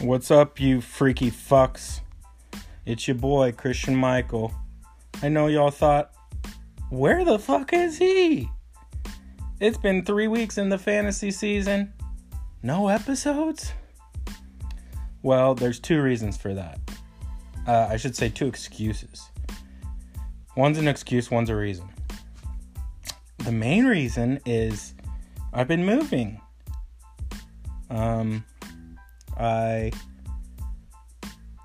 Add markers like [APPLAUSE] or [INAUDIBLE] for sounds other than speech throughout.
What's up, you freaky fucks? It's your boy, Christian Michael. I know y'all thought, where the fuck is he? It's been three weeks in the fantasy season. No episodes? Well, there's two reasons for that. Uh, I should say two excuses. One's an excuse, one's a reason. The main reason is I've been moving. Um, I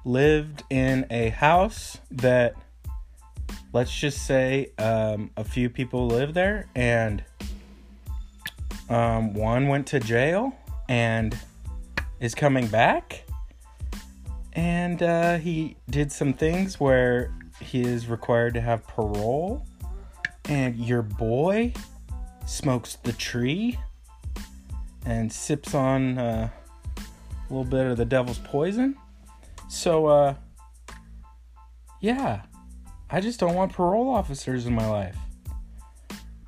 lived in a house that, let's just say, um, a few people live there, and um, one went to jail and is coming back. And uh, he did some things where he is required to have parole. And your boy smokes the tree and sips on uh, a little bit of the devil's poison. So, uh, yeah, I just don't want parole officers in my life.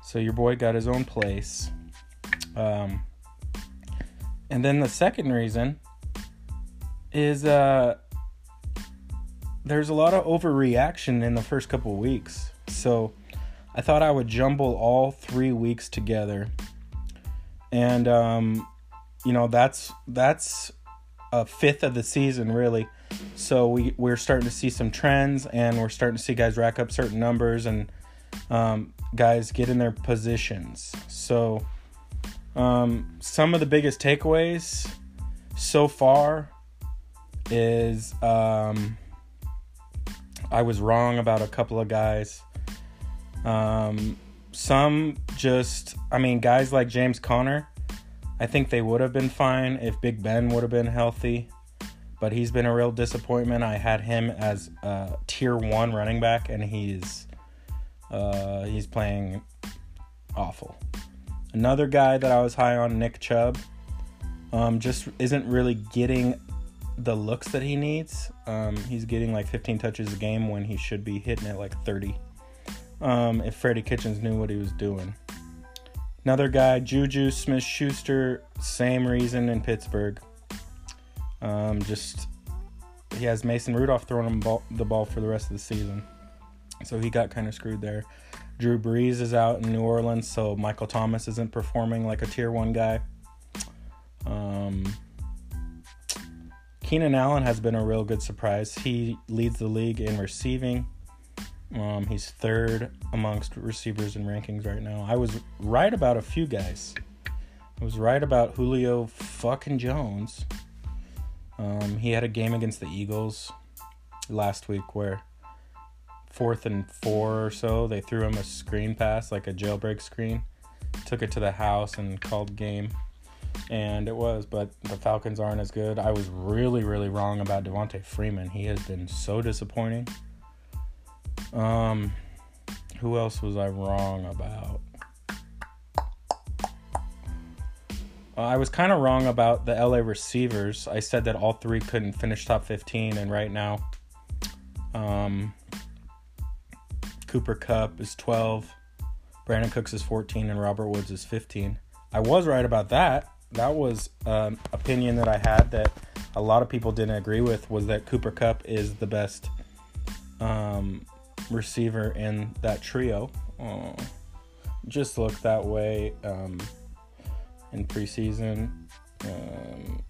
So, your boy got his own place. Um, and then the second reason is uh, there's a lot of overreaction in the first couple weeks. So, I thought I would jumble all three weeks together and um, you know that's that's a fifth of the season really. So we we're starting to see some trends, and we're starting to see guys rack up certain numbers, and um, guys get in their positions. So um, some of the biggest takeaways so far is um, I was wrong about a couple of guys. Um, some just, I mean, guys like James Conner, I think they would have been fine if Big Ben would have been healthy, but he's been a real disappointment. I had him as a tier one running back, and he's uh, he's playing awful. Another guy that I was high on, Nick Chubb, um, just isn't really getting the looks that he needs. Um, he's getting like 15 touches a game when he should be hitting it like 30 um, if Freddie Kitchens knew what he was doing. Another guy, Juju Smith Schuster, same reason in Pittsburgh. Um, just he has Mason Rudolph throwing him ball, the ball for the rest of the season, so he got kind of screwed there. Drew Brees is out in New Orleans, so Michael Thomas isn't performing like a tier one guy. Um, Keenan Allen has been a real good surprise. He leads the league in receiving. Um, he's third amongst receivers in rankings right now. I was right about a few guys. I was right about Julio fucking Jones. Um, he had a game against the Eagles last week where fourth and four or so, they threw him a screen pass, like a jailbreak screen, took it to the house and called game. And it was, but the Falcons aren't as good. I was really, really wrong about Devonta Freeman. He has been so disappointing. Um, who else was I wrong about? Uh, I was kind of wrong about the LA receivers. I said that all three couldn't finish top 15, and right now, um, Cooper Kupp is 12, Brandin Cooks is 14, and Robert Woods is 15. I was right about that. That was an opinion that I had that a lot of people didn't agree with was that Cooper Kupp is the best um, receiver in that trio. Uh, just looked that way um, in preseason. Um,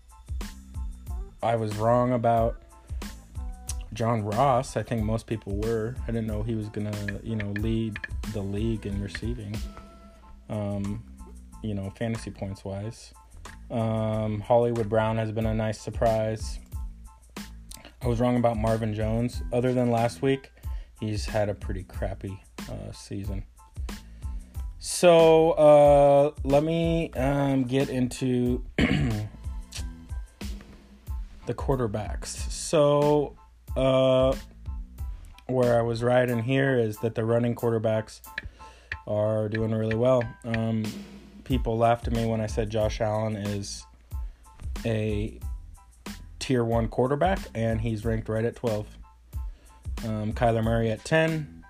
I was wrong about John Ross. I think most people were. I didn't know he was gonna, you know, lead the league in receiving. Um, you know, fantasy points wise. Um, Hollywood Brown has been a nice surprise. I was wrong about Marvin Jones. Other than last week, he's had a pretty crappy uh, season. So uh, let me um, get into [CLEARS THROAT] the quarterbacks. So uh, where I was right in here is that the running quarterbacks are doing really well. Um, people laughed at me when I said Josh Allen is a tier one quarterback, and he's ranked right at 12. Um, Kyler Murray at 10.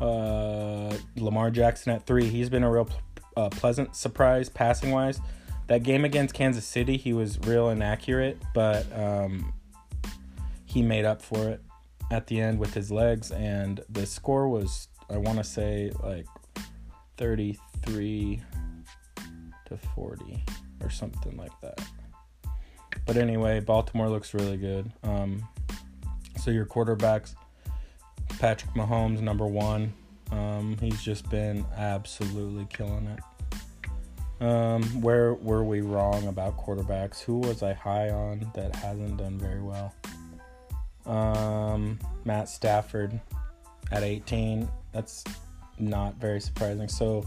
Uh, Lamar Jackson at 3. He's been a real uh, pleasant surprise passing wise. that game against Kansas City, he was real inaccurate, but um, he made up for it at the end with his legs, and the score was, I want to say, like 33 to 40 or something like that. But anyway, Baltimore looks really good. Um, so your quarterbacks, Patrick Mahomes, number one. Um, he's just been absolutely killing it. Um, where were we wrong about quarterbacks? Who was I high on that hasn't done very well? Um, Matt Stafford at 18. That's not very surprising. So,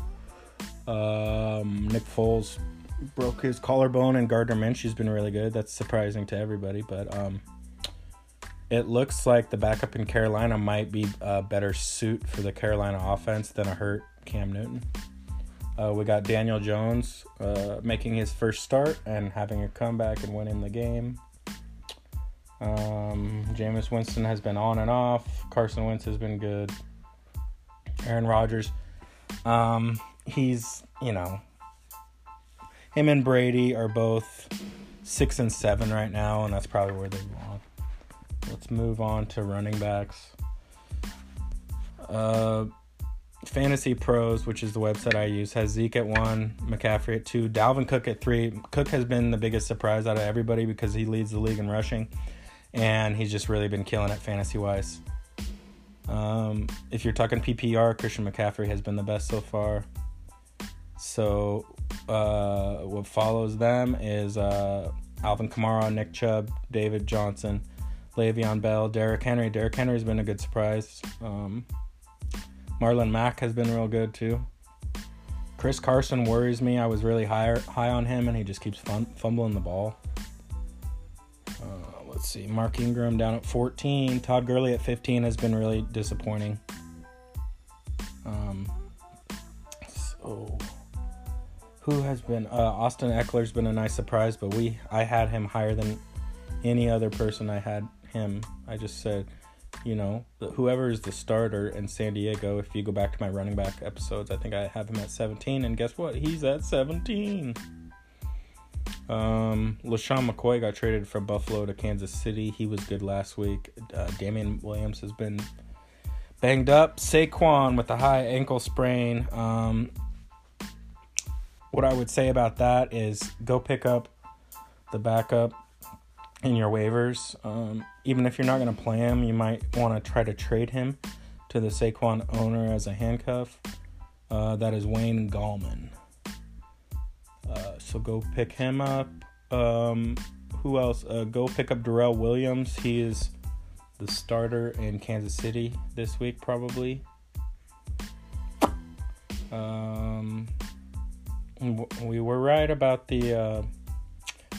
um, Nick Foles broke his collarbone, and Gardner Minshew's been really good. That's surprising to everybody, but um, it looks like the backup in Carolina might be a better suit for the Carolina offense than a hurt Cam Newton. Uh, we got Daniel Jones uh, making his first start and having a comeback and winning the game. Um, Jameis Winston has been on and off. Carson Wentz has been good. Aaron Rodgers, um, he's you know, him and Brady are both six and seven right now, and that's probably where they belong. Let's move on to running backs. Uh, Fantasy Pros, which is the website I use, has Zeke at one, McCaffrey at two, Dalvin Cook at three. Cook has been the biggest surprise out of everybody because he leads the league in rushing, and he's just really been killing it fantasy wise. Um, if you're talking PPR, Christian McCaffrey has been the best so far. So uh, what follows them is uh, Alvin Kamara, Nick Chubb, David Johnson, Le'Veon Bell, Derrick Henry. Derrick Henry's been a good surprise. Um, Marlon Mack has been real good too. Chris Carson worries me. I was really high high on him, and he just keeps fun, fumbling the ball. Uh, let's see. Mark Ingram down at 14. Todd Gurley at 15 has been really disappointing. Um, so who has been uh, Austin Ekeler's been a nice surprise, but we I had him higher than any other person. I had him. I just said, you know, whoever is the starter in San Diego. If you go back to my running back episodes, I think I have him at 17, and guess what? He's at 17. Um, LeSean McCoy got traded from Buffalo to Kansas City. He was good last week. Uh, Damien Williams has been banged up. Saquon with a high ankle sprain. Um, what I would say about that is go pick up the backup in your waivers. Um, even if you're not going to play him, you might want to try to trade him to the Saquon owner as a handcuff. Uh, that is Wayne Gallman. Uh, so go pick him up. Um, who else? Uh, go pick up Darrel Williams. He is the starter in Kansas City this week, probably. Um, we were right about the uh,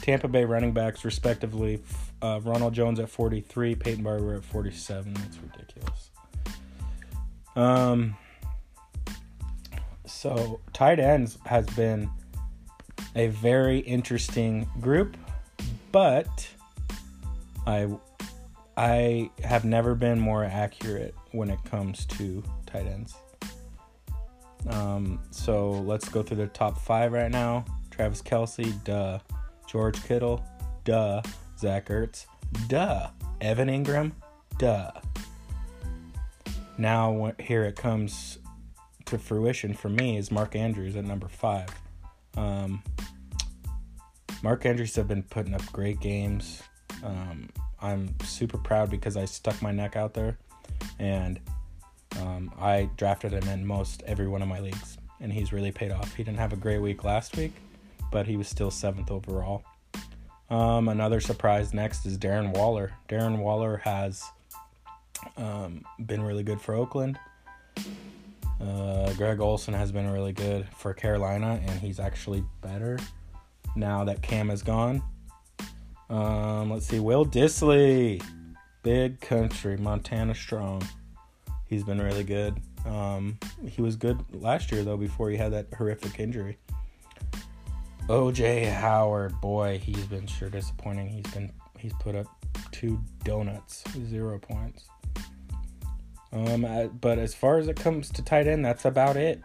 Tampa Bay running backs, respectively. Uh, Ronald Jones at 43, Peyton Barber at 47. That's ridiculous. Um, so tight ends has been a very interesting group, but I I have never been more accurate when it comes to tight ends. Um, so let's go through the top five right now. Travis Kelce, duh. George Kittle, duh. Zach Ertz, duh. Evan Engram, duh. Now here it comes to fruition for me is Mark Andrews at number five. Um, Mark Andrews have been putting up great games. Um, I'm super proud because I stuck my neck out there and um, I drafted him in most every one of my leagues, and he's really paid off. He didn't have a great week last week, but he was still seventh overall. Um, another surprise next is Darren Waller. Darren Waller has um, been really good for Oakland. Uh, Greg Olsen has been really good for Carolina, and he's actually better now that Cam is gone. Um, let's see, Will Dissly, big country, Montana strong he's been really good. Um, he was good last year though before he had that horrific injury. OJ Howard, boy, he's been sure disappointing. He's been he's put up two donuts, zero points. Um, but as far as it comes to tight end, that's about it.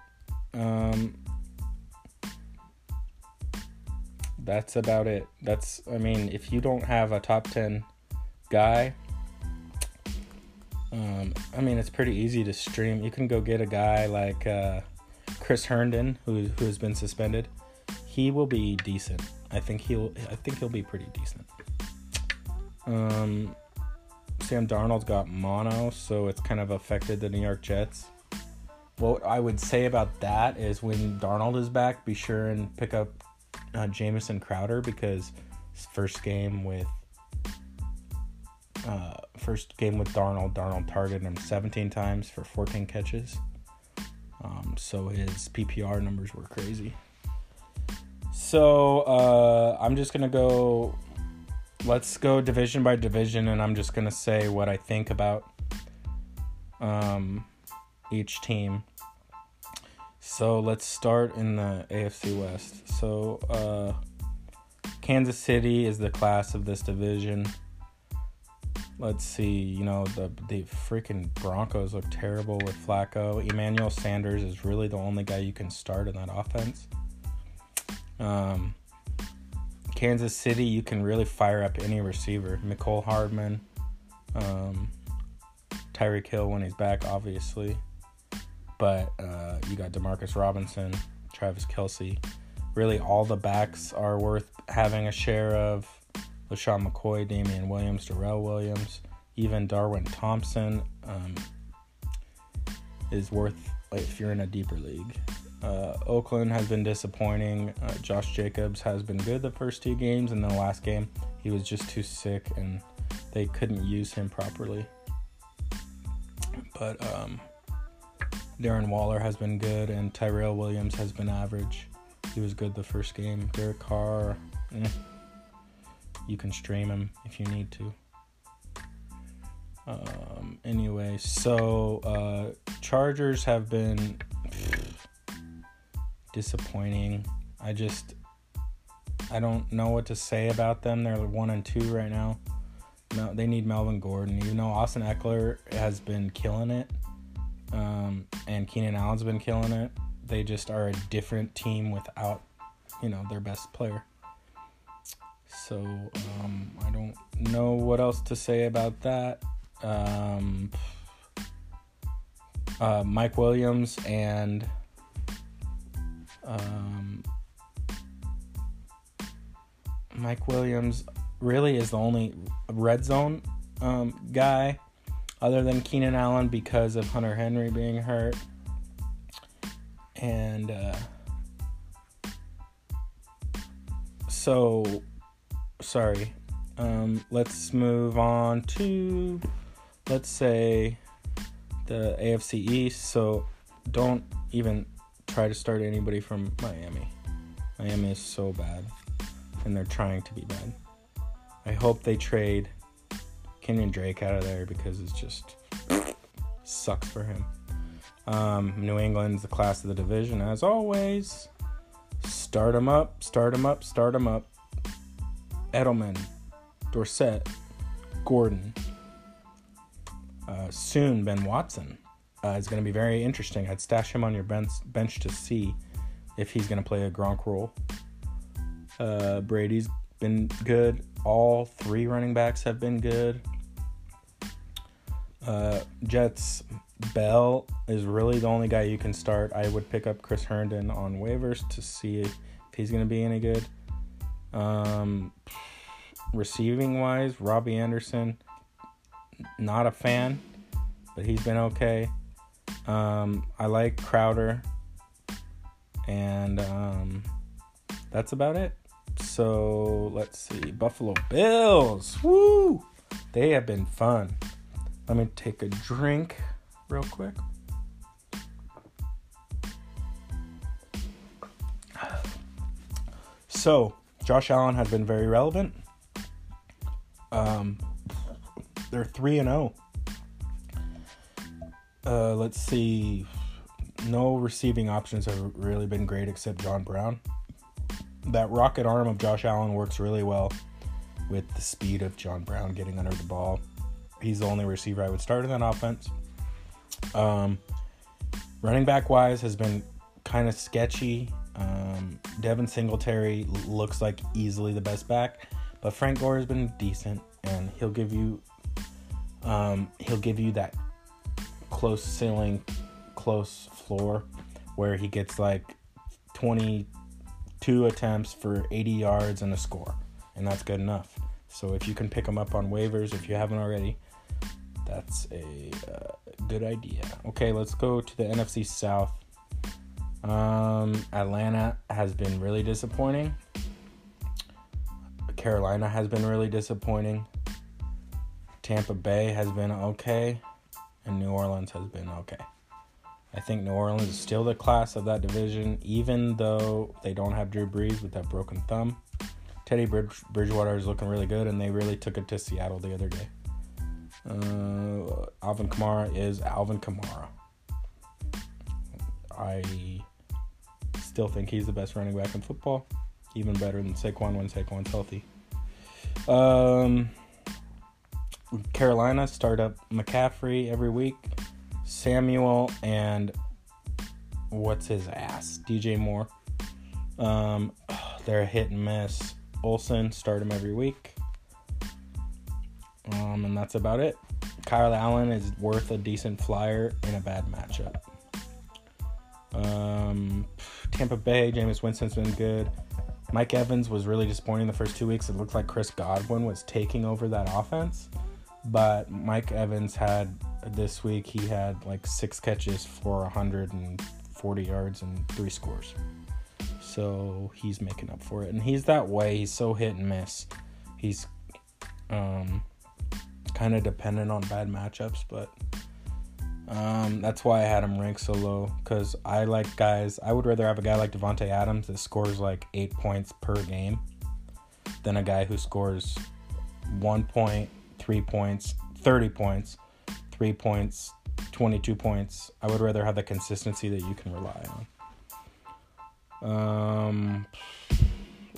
Um, that's about it. That's I mean, if you don't have a top ten guy, um, I mean, it's pretty easy to stream. You can go get a guy like uh, Chris Herndon, who who has been suspended. He will be decent. I think he'll. I think he'll be pretty decent. Um, Sam Darnold's got mono, so it's kind of affected the New York Jets. What I would say about that is when Darnold is back, be sure and pick up uh, Jamison Crowder because first game with uh, first game with Darnold, Darnold targeted him 17 times for 14 catches. Um, so his PPR numbers were crazy. So uh, I'm just gonna go. Let's go division by division, and I'm just gonna say what I think about um, each team. So let's start in the AFC West. So uh, Kansas City is the class of this division. Let's see, you know, the the freaking Broncos look terrible with Flacco. Emmanuel Sanders is really the only guy you can start in that offense. Um, Kansas City, you can really fire up any receiver. Mecole Hardman, um, Tyreek Hill when he's back, obviously. But uh, you got Demarcus Robinson, Travis Kelce. Really, all the backs are worth having a share of. LeSean McCoy, Damien Williams, Darrel Williams, even Darwin Thompson um, is worth if you're in a deeper league. Uh, Oakland has been disappointing. Uh, Josh Jacobs has been good the first two games, and then the last game he was just too sick, and they couldn't use him properly. But um, Darren Waller has been good, and Tyrell Williams has been average. He was good the first game. Derek Carr. Eh you can stream them if you need to. Um, anyway, so uh, Chargers have been disappointing. I just I don't know what to say about them. They're one and two right now. No, they need Melvin Gordon. Even though Austin Ekeler has been killing it, um, and Keenan Allen's been killing it, they just are a different team without, you know, their best player. So um, I don't know what else to say about that. Um, uh, Mike Williams and um, Mike Williams really is the only red zone um, guy other than Keenan Allen because of Hunter Henry being hurt. And uh, so sorry. Um, let's move on to, let's say, the AFC East. So don't even try to start anybody from Miami. Miami is so bad, and they're trying to be bad. I hope they trade Kenyan Drake out of there because it's just sucks for him. Um, New England's the class of the division as always. Start them up, start them up, start them up. Edelman, Dorsett, Gordon. Uh, soon, Ben Watson uh, is going to be very interesting. I'd stash him on your bench, bench to see if he's going to play a Gronk role. Uh, Brady's been good. All three running backs have been good. Uh, Jets, Bell is really the only guy you can start. I would pick up Chris Herndon on waivers to see if he's going to be any good. Um, receiving wise, Robbie Anderson, not a fan, but he's been okay. Um, I like Crowder, and um, that's about it. So let's see, Buffalo Bills. Woo! They have been fun. Let me take a drink real quick. So, Josh Allen has been very relevant. Um, they're 3 and 0 uh, let's see. No receiving options have really been great except John Brown. That rocket arm of Josh Allen works really well with the speed of John Brown getting under the ball. He's the only receiver I would start in that offense. Um, running back wise has been kind of sketchy. Um, Devin Singletary looks like easily the best back, but Frank Gore has been decent, and he'll give you um, he'll give you that close ceiling, close floor, where he gets like 22 attempts for 80 yards and a score, and that's good enough. So if you can pick him up on waivers, if you haven't already, that's a uh, good idea. Okay, let's go to the NFC South. Um, Atlanta has been really disappointing. Carolina has been really disappointing. Tampa Bay has been okay, and New Orleans has been okay. I think New Orleans is still the class of that division, even though they don't have Drew Brees with that broken thumb. Teddy Bridge- Bridgewater is looking really good, and they really took it to Seattle the other day. Uh, Alvin Kamara is Alvin Kamara. I still think he's the best running back in football, even better than Saquon when Saquon's healthy. Um, Carolina start up McCaffrey every week, Samuel and what's his ass, DJ Moore. Um, [SIGHS] they're a hit and miss. Olsen start him every week. Um, and that's about it. Kyle Allen is worth a decent flyer in a bad matchup. Um, Tampa Bay, Jameis Winston's been good. Mike Evans was really disappointing the first two weeks. It looked like Chris Godwin was taking over that offense. But Mike Evans had this week, he had like six catches for 140 yards and three scores. So he's making up for it. And he's that way. He's so hit and miss. He's um, kind of dependent on bad matchups, but um, that's why I had him ranked so low. Because I like guys, I would rather have a guy like Davante Adams that scores like eight points per game than a guy who scores one point, three points, 30 points, three points, 22 points. I would rather have the consistency that you can rely on. Um,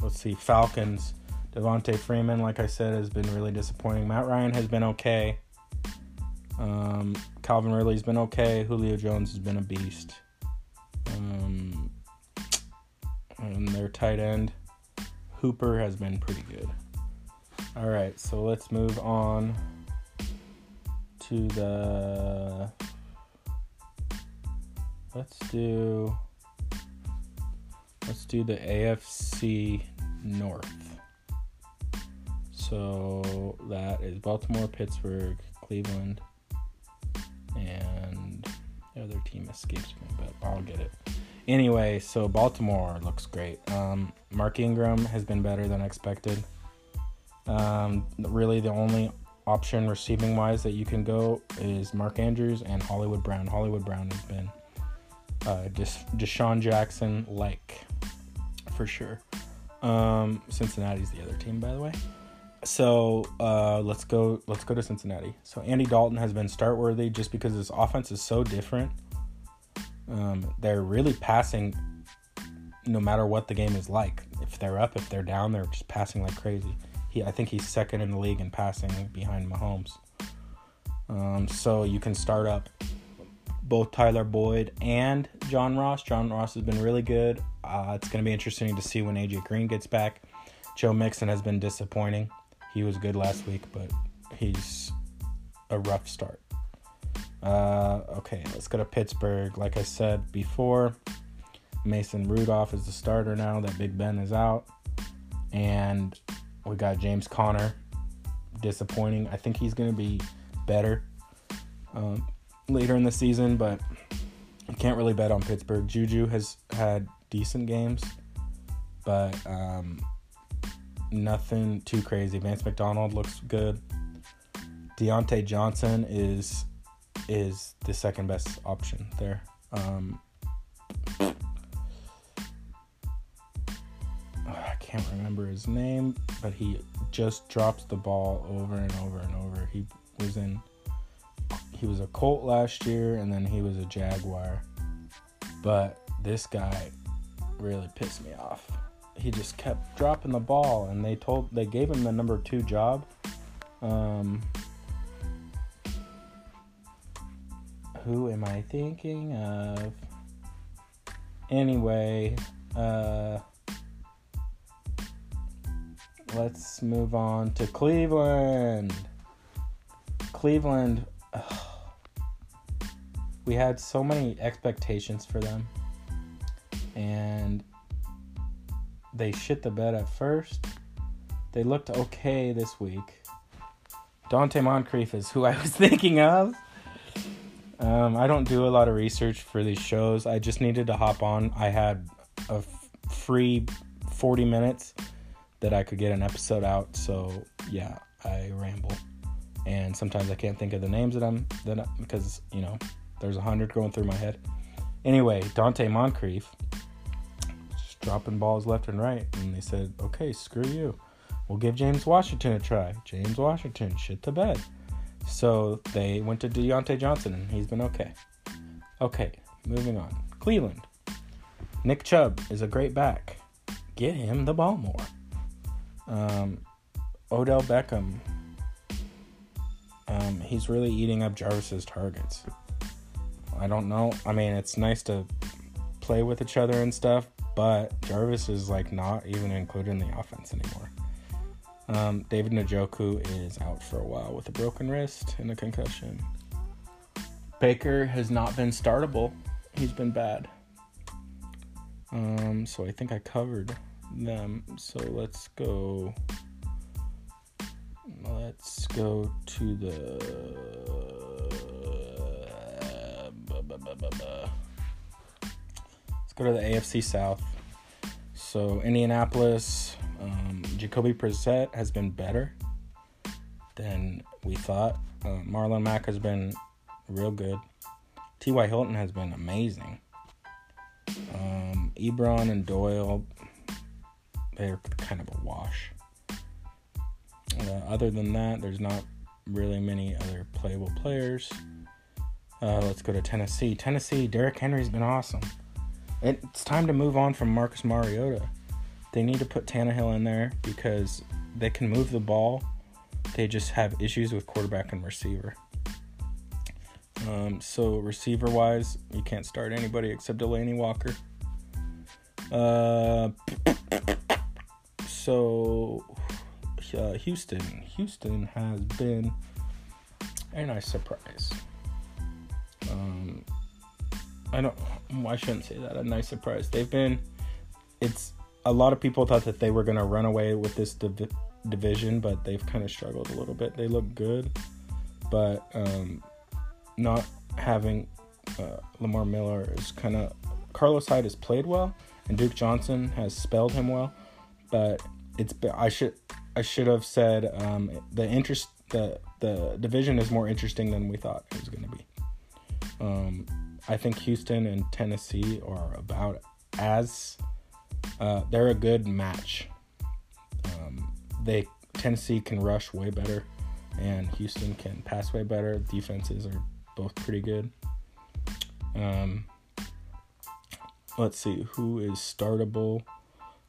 let's see, Falcons. Devonta Freeman, like I said, has been really disappointing. Matt Ryan has been okay. Um, Calvin Ridley's been okay. Julio Jones has been a beast. Um, and their tight end, Hooper, has been pretty good. All right, so let's move on to the. Let's do. Let's do the AFC North. So that is Baltimore, Pittsburgh, Cleveland, and the other team escapes me, but I'll get it. Anyway, so Baltimore looks great. Um, Mark Ingram has been better than expected. Um, really, the only option receiving wise that you can go is Mark Andrews and Hollywood Brown. Hollywood Brown has been uh, just DeSean Jackson like for sure. Um, Cincinnati's the other team, by the way. So uh, let's go. Let's go to Cincinnati. So Andy Dalton has been start worthy just because his offense is so different. Um, they're really passing, no matter what the game is like. If they're up, if they're down, they're just passing like crazy. He, I think he's second in the league in passing behind Mahomes. Um, so you can start up both Tyler Boyd and John Ross. John Ross has been really good. Uh, it's going to be interesting to see when AJ Green gets back. Joe Mixon has been disappointing. He was good last week, but he's a rough start. Uh, okay, let's go to Pittsburgh. Like I said before, Mason Rudolph is the starter now that Big Ben is out. And we got James Conner. Disappointing. I think he's going to be better um, later in the season, but you can't really bet on Pittsburgh. Juju has had decent games, but um, nothing too crazy. Vance McDonald looks good. Diontae Johnson is is the second best option there. Um, can't remember his name, but he just drops the ball over and over and over. He was in he was a Colt last year and then he was a Jaguar. But this guy really pissed me off. He just kept dropping the ball and they told they gave him the number 2 job. Um who am I thinking of? Anyway, Uh, let's move on to Cleveland. Cleveland. ugh. we had so many expectations for them, and they shit the bed at first. They looked okay this week. Donte Moncrief is who I was [LAUGHS] thinking of. Um, I don't do a lot of research for these shows. I just needed to hop on. I had a f- free 40 minutes that I could get an episode out. So yeah, I ramble, and sometimes I can't think of the names that I'm that I, because you know there's a hundred going through my head. Anyway, Donte Moncrief just dropping balls left and right, and they said, "Okay, screw you. We'll give James Washington a try." James Washington shit the bed. So they went to Diontae Johnson, and he's been okay. Okay, moving on. Cleveland. Nick Chubb is a great back. Get him the ball more. Um, Odell Beckham. Um, he's really eating up Jarvis's targets. I don't know. I mean, it's nice to play with each other and stuff, but Jarvis is like not even included in the offense anymore. Um, David Njoku is out for a while with a broken wrist and a concussion. Baker has not been startable. He's been bad. Um, so I think I covered them. So let's go. Let's go to the. Let's go to the AFC South. So Indianapolis, um, Jacoby Brissett has been better than we thought. Uh, Marlon Mack has been real good. T.Y. Hilton has been amazing. Um, Ebron and Doyle, they're kind of a wash. Uh, other than that, there's not really many other playable players. Uh, let's go to Tennessee. Tennessee, Derrick Henry's been awesome. It's time to move on from Marcus Mariota. They need to put Tannehill in there because they can move the ball. They just have issues with quarterback and receiver. Um, so receiver wise, you can't start anybody except Delanie Walker. Uh, so uh, Houston, Houston has been a nice surprise. Um, I don't. I shouldn't say that. A nice surprise. They've been. It's a lot of people thought that they were to run away with this div- division, but they've kind of struggled a little bit. They look good, but um, not having uh, Lamar Miller is kind of. Carlos Hyde has played well, and Duke Johnson has spelled him well, but it's. I should. I should have said um, the interest. The the division is more interesting than we thought it was going to be. Um, I think Houston and Tennessee are about as uh, they're a good match. Um, they Tennessee can rush way better, and Houston can pass way better. Defenses are both pretty good. Um, let's see who is startable.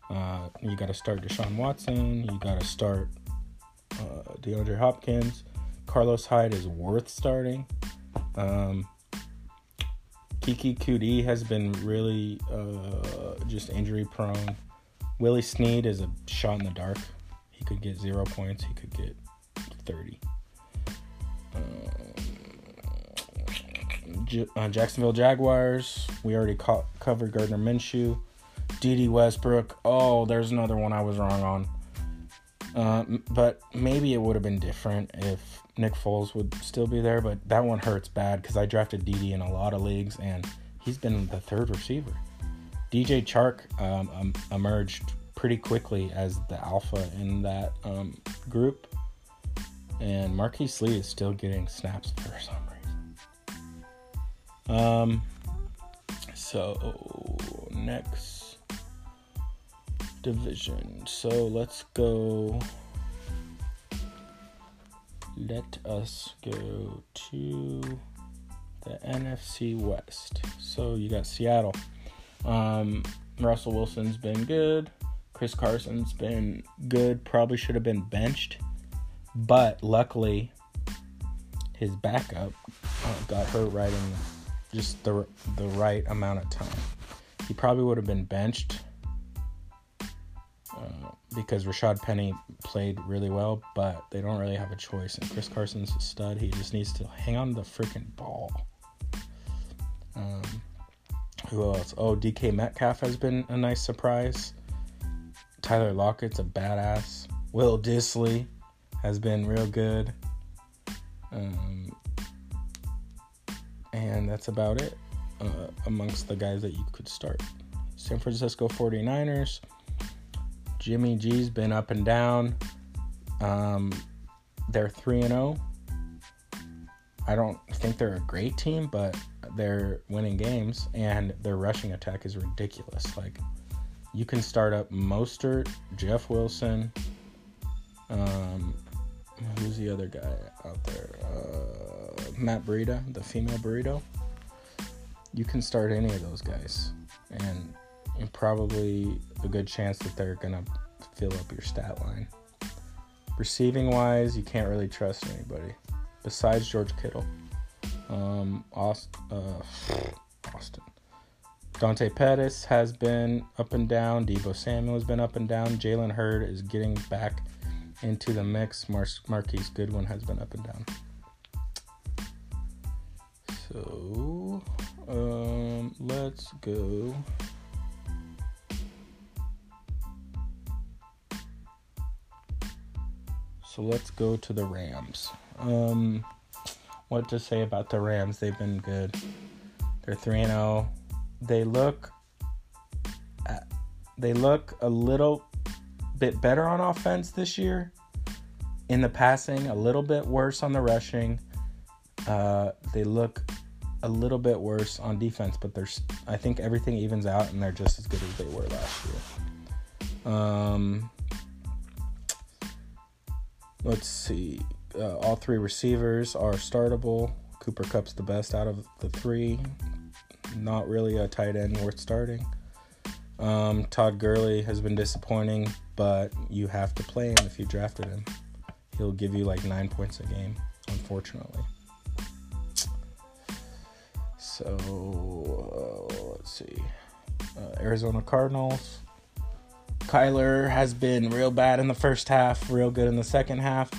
Uh, you got to start Deshaun Watson. You got to start uh, DeAndre Hopkins. Carlos Hyde is worth starting. Um, Keke Coutee has been really uh, just injury prone. Willie Snead is a shot in the dark. He could get zero points. He could get 30. Um, J- uh, Jacksonville Jaguars. We already co- covered Gardner Minshew. Dede Westbrook. Oh, there's another one I was wrong on. Uh, but maybe it would have been different if Nick Foles would still be there. But that one hurts bad because I drafted Dede in a lot of leagues and he's been the third receiver. DJ Chark um, um, emerged pretty quickly as the alpha in that um, group, and Marquise Lee is still getting snaps for some reason. Um, so next division. So let's go. Let us go to the NFC West. So you got Seattle. Um, Russell Wilson's been good. Chris Carson's been good. Probably should have been benched, but luckily his backup uh, got hurt right in just the the right amount of time. He probably would have been benched because Rashad Penny played really well, but they don't really have a choice. And Chris Carson's a stud. He just needs to hang on the freaking ball. Um, who else? Oh, DK Metcalf has been a nice surprise. Tyler Lockett's a badass. Will Dissly has been real good. Um, and that's about it uh, amongst the guys that you could start. San Francisco 49ers. Jimmy G's been up and down. Um, they're 3 and 0. I don't think they're a great team, but they're winning games and their rushing attack is ridiculous. Like you can start up Mostert, Jeff Wilson, um, who's the other guy out there? Uh, Matt Burrito, the female burrito. You can start any of those guys, and, and probably a good chance that they're gonna fill up your stat line. Receiving wise, you can't really trust anybody besides George Kittle. Um, Austin, uh, [SIGHS] Austin. Dante Pettis has been up and down. Deebo Samuel has been up and down. Jalen Hurd is getting back into the mix. Mar- Marquise Goodwin has been up and down. So, um, let's go. So let's go to the Rams. Um, what to say about the Rams? They've been good. They're 3 0. They look uh, they look a little bit better on offense this year. In the passing, a little bit worse on the rushing. Uh, they look a little bit worse on defense, but there's I think everything evens out and they're just as good as they were last year. Um, let's see. Uh, all three receivers are startable. Cooper Kupp's the best out of the three. Not really a tight end worth starting. Um, Todd Gurley has been disappointing, but you have to play him if you drafted him. He'll give you like nine points a game, unfortunately. So uh, let's see. Uh, Arizona Cardinals. Kyler has been real bad in the first half, real good in the second half.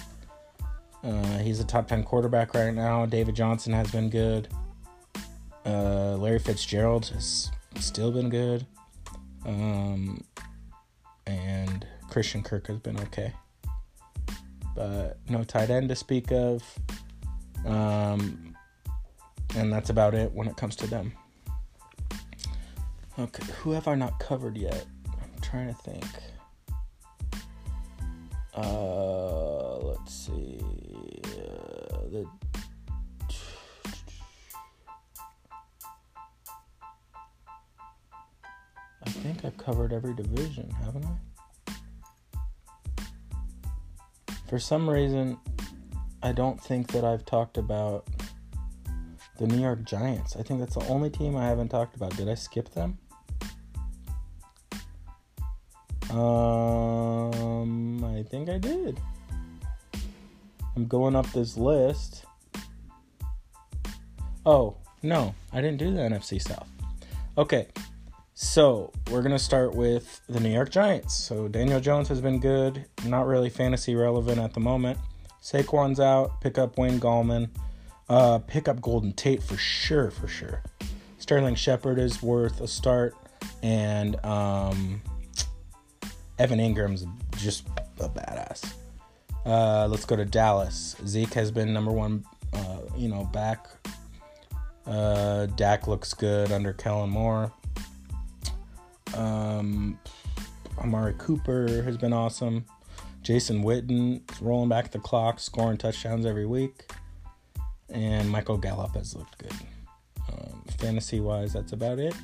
Uh, he's a top 10 quarterback right now. David Johnson has been good. Uh, Larry Fitzgerald has still been good. Um, and Christian Kirk has been okay. But no tight end to speak of. Um, and that's about it when it comes to them. Okay, who have I not covered yet? Trying to think. Uh, let's see. Uh, the I think I've covered every division, haven't I? For some reason, I don't think that I've talked about the New York Giants. I think that's the only team I haven't talked about. Did I skip them? Um, I think I did. I'm going up this list. Oh, no, I didn't do the NFC South. Okay, so we're going to start with the New York Giants. So Daniel Jones has been good, not really fantasy relevant at the moment. Saquon's out, pick up Wayne Gallman. Uh, pick up Golden Tate for sure, for sure. Sterling Shepard is worth a start, and um, Evan Engram's just a badass. Uh, let's go to Dallas. Zeke has been number one, uh, you know, back. Uh, Dak looks good under Kellen Moore. Um, Amari Cooper has been awesome. Jason Witten is rolling back the clock, scoring touchdowns every week and Michael Gallup has looked good. Um, fantasy wise, that's about it.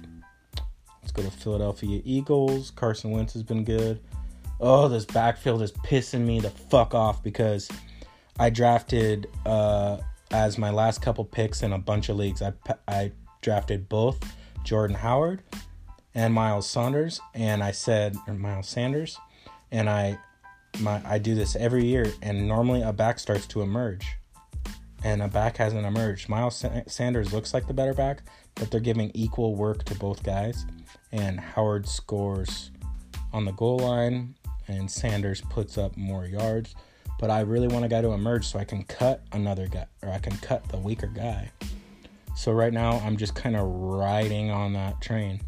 Let's go to Philadelphia Eagles. Carson Wentz has been good. Oh, this backfield is pissing me the fuck off because I drafted uh, as my last couple picks in a bunch of leagues. I I drafted both Jordan Howard and Miles Saunders, and I said Miles Sanders, and I my I do this every year, and normally a back starts to emerge and a back hasn't emerged. Miles Sanders looks like the better back, but they're giving equal work to both guys. And Howard scores on the goal line, and Sanders puts up more yards. But I really want a guy to emerge so I can cut another guy or I can cut the weaker guy. So right now I'm just kind of riding on that train,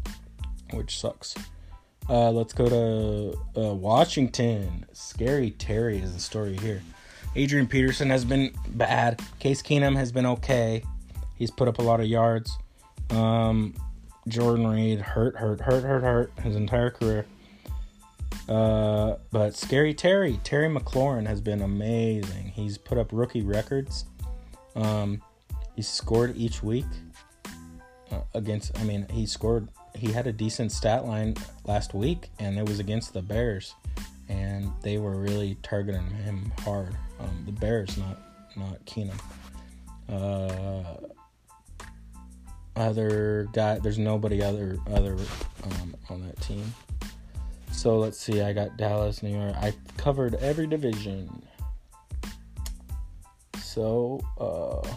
which sucks. Uh, let's go to uh, Washington. Scary Terry is the story here. Adrian Peterson has been bad. Case Keenum has been okay. He's put up a lot of yards. Um, Jordan Reed hurt, hurt, hurt, hurt, hurt his entire career. Uh, but Scary Terry, Terry McLaurin has been amazing. He's put up rookie records. Um, he scored each week uh, against. I mean, he scored. He had a decent stat line last week, and it was against the Bears, and they were really targeting him hard. Um, the Bears, not not Keenum. Uh, other guy. There's nobody other other um, on that team. So let's see. I got Dallas, New York. I covered every division. So uh,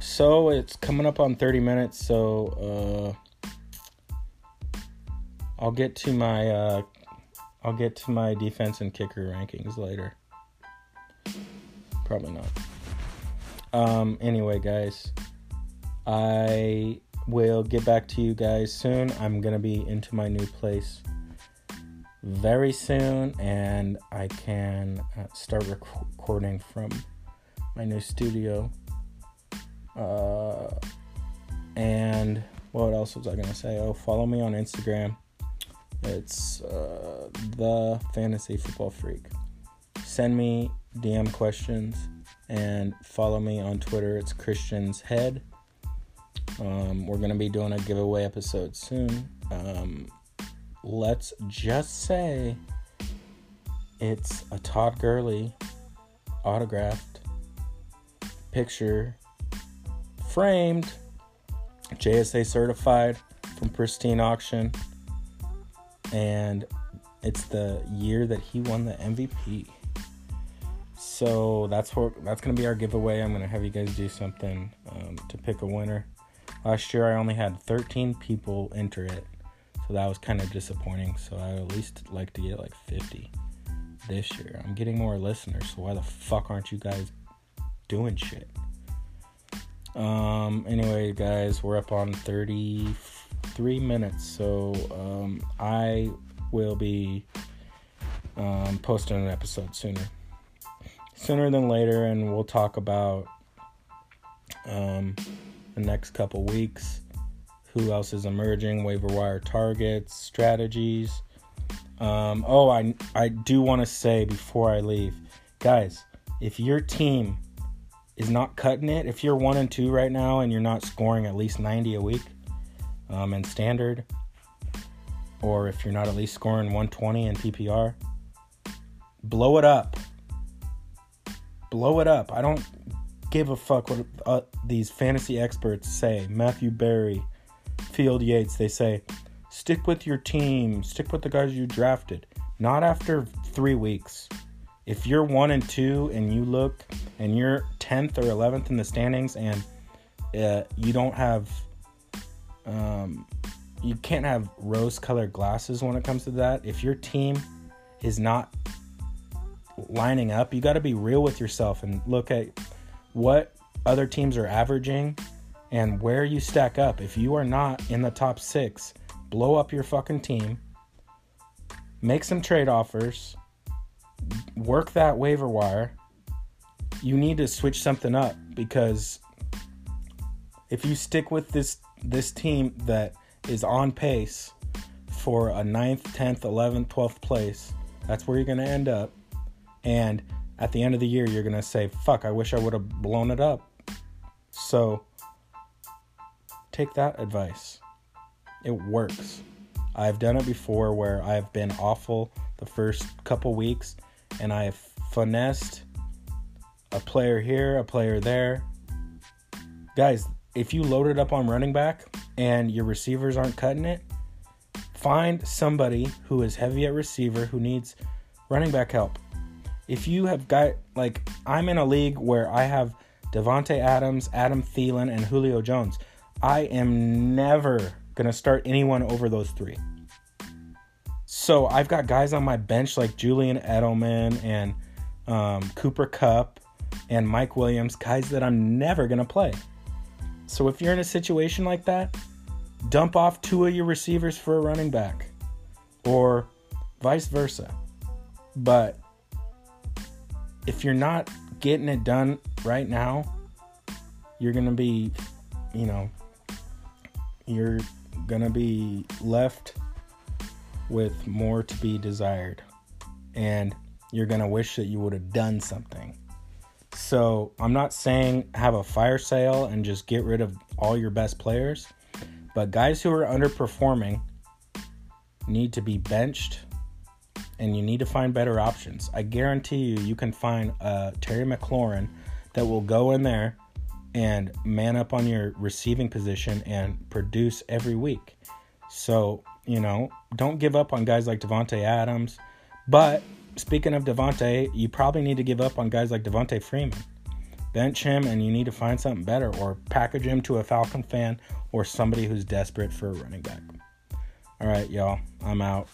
so it's coming up on 30 minutes. So uh, I'll get to my uh, I'll get to my defense and kicker rankings later. Probably not. Um, anyway, guys, I will get back to you guys soon. I'm going to be into my new place very soon, and I can uh, start rec- recording from my new studio. Uh, and what else was I going to say? Oh, follow me on Instagram. It's uh, the fantasy football freak. Send me DM questions and follow me on Twitter. It's Christian's Head. Um, we're gonna be doing a giveaway episode soon. Um, let's just say it's a Todd Gurley autographed picture, framed, JSA certified from Pristine Auction, and it's the year that he won the MVP. So that's what that's gonna be our giveaway. I'm gonna have you guys do something um, to pick a winner. Last year I only had 13 people enter it, so that was kind of disappointing. So I at least like to get like 50 this year. I'm getting more listeners, so why the fuck aren't you guys doing shit? Um. Anyway, guys, we're up on 33 minutes, so um, I will be um, posting an episode sooner sooner than later, and we'll talk about um, the next couple weeks. Who else is emerging? Waiver wire targets, strategies. Um, oh, I I do want to say before I leave, guys, if your team is not cutting it, if you're one and two right now and you're not scoring at least 90 a week um, in standard, or if you're not at least scoring 120 in PPR, blow it up blow it up. I don't give a fuck what uh, these fantasy experts say. Matthew Berry, Field Yates, they say, stick with your team, stick with the guys you drafted. Not after three weeks. If you're one and two and you look and you're 10th or 11th in the standings and uh, you don't have, um, you can't have rose colored glasses when it comes to that. If your team is not lining up, you got to be real with yourself and look at what other teams are averaging and where you stack up. If you are not in the top six, blow up your fucking team, make some trade offers, work that waiver wire. You need to switch something up because if you stick with this this team that is on pace for a 9th, 10th, 11th, 12th place, that's where you're going to end up. And at the end of the year, you're going to say, fuck, I wish I would have blown it up. So take that advice. It works. I've done it before where I've been awful the first couple weeks and I've finessed a player here, a player there. Guys, if you load it up on running back and your receivers aren't cutting it, find somebody who is heavy at receiver who needs running back help if you have got like I'm in a league where I have Davante Adams, Adam Thielen, and Julio Jones. I am never gonna start anyone over those three. So I've got guys on my bench like Julian Edelman and um, Cooper Kupp and Mike Williams, guys that I'm never to play. So if you're in a situation like that, dump off two of your receivers for a running back or vice versa. But if you're not getting it done right now, you're going to be, you know, you're going to be left with more to be desired. And you're going to wish that you would have done something. So, I'm not saying have a fire sale and just get rid of all your best players, but guys who are underperforming need to be benched and you need to find better options. I guarantee you, you can find a Terry McLaurin that will go in there and man up on your receiving position and produce every week. So, you know, don't give up on guys like Davante Adams. But speaking of Davante, you probably need to give up on guys like Devonta Freeman. Bench him and you need to find something better or package him to a Falcon fan or somebody who's desperate for a running back. All right, y'all, I'm out.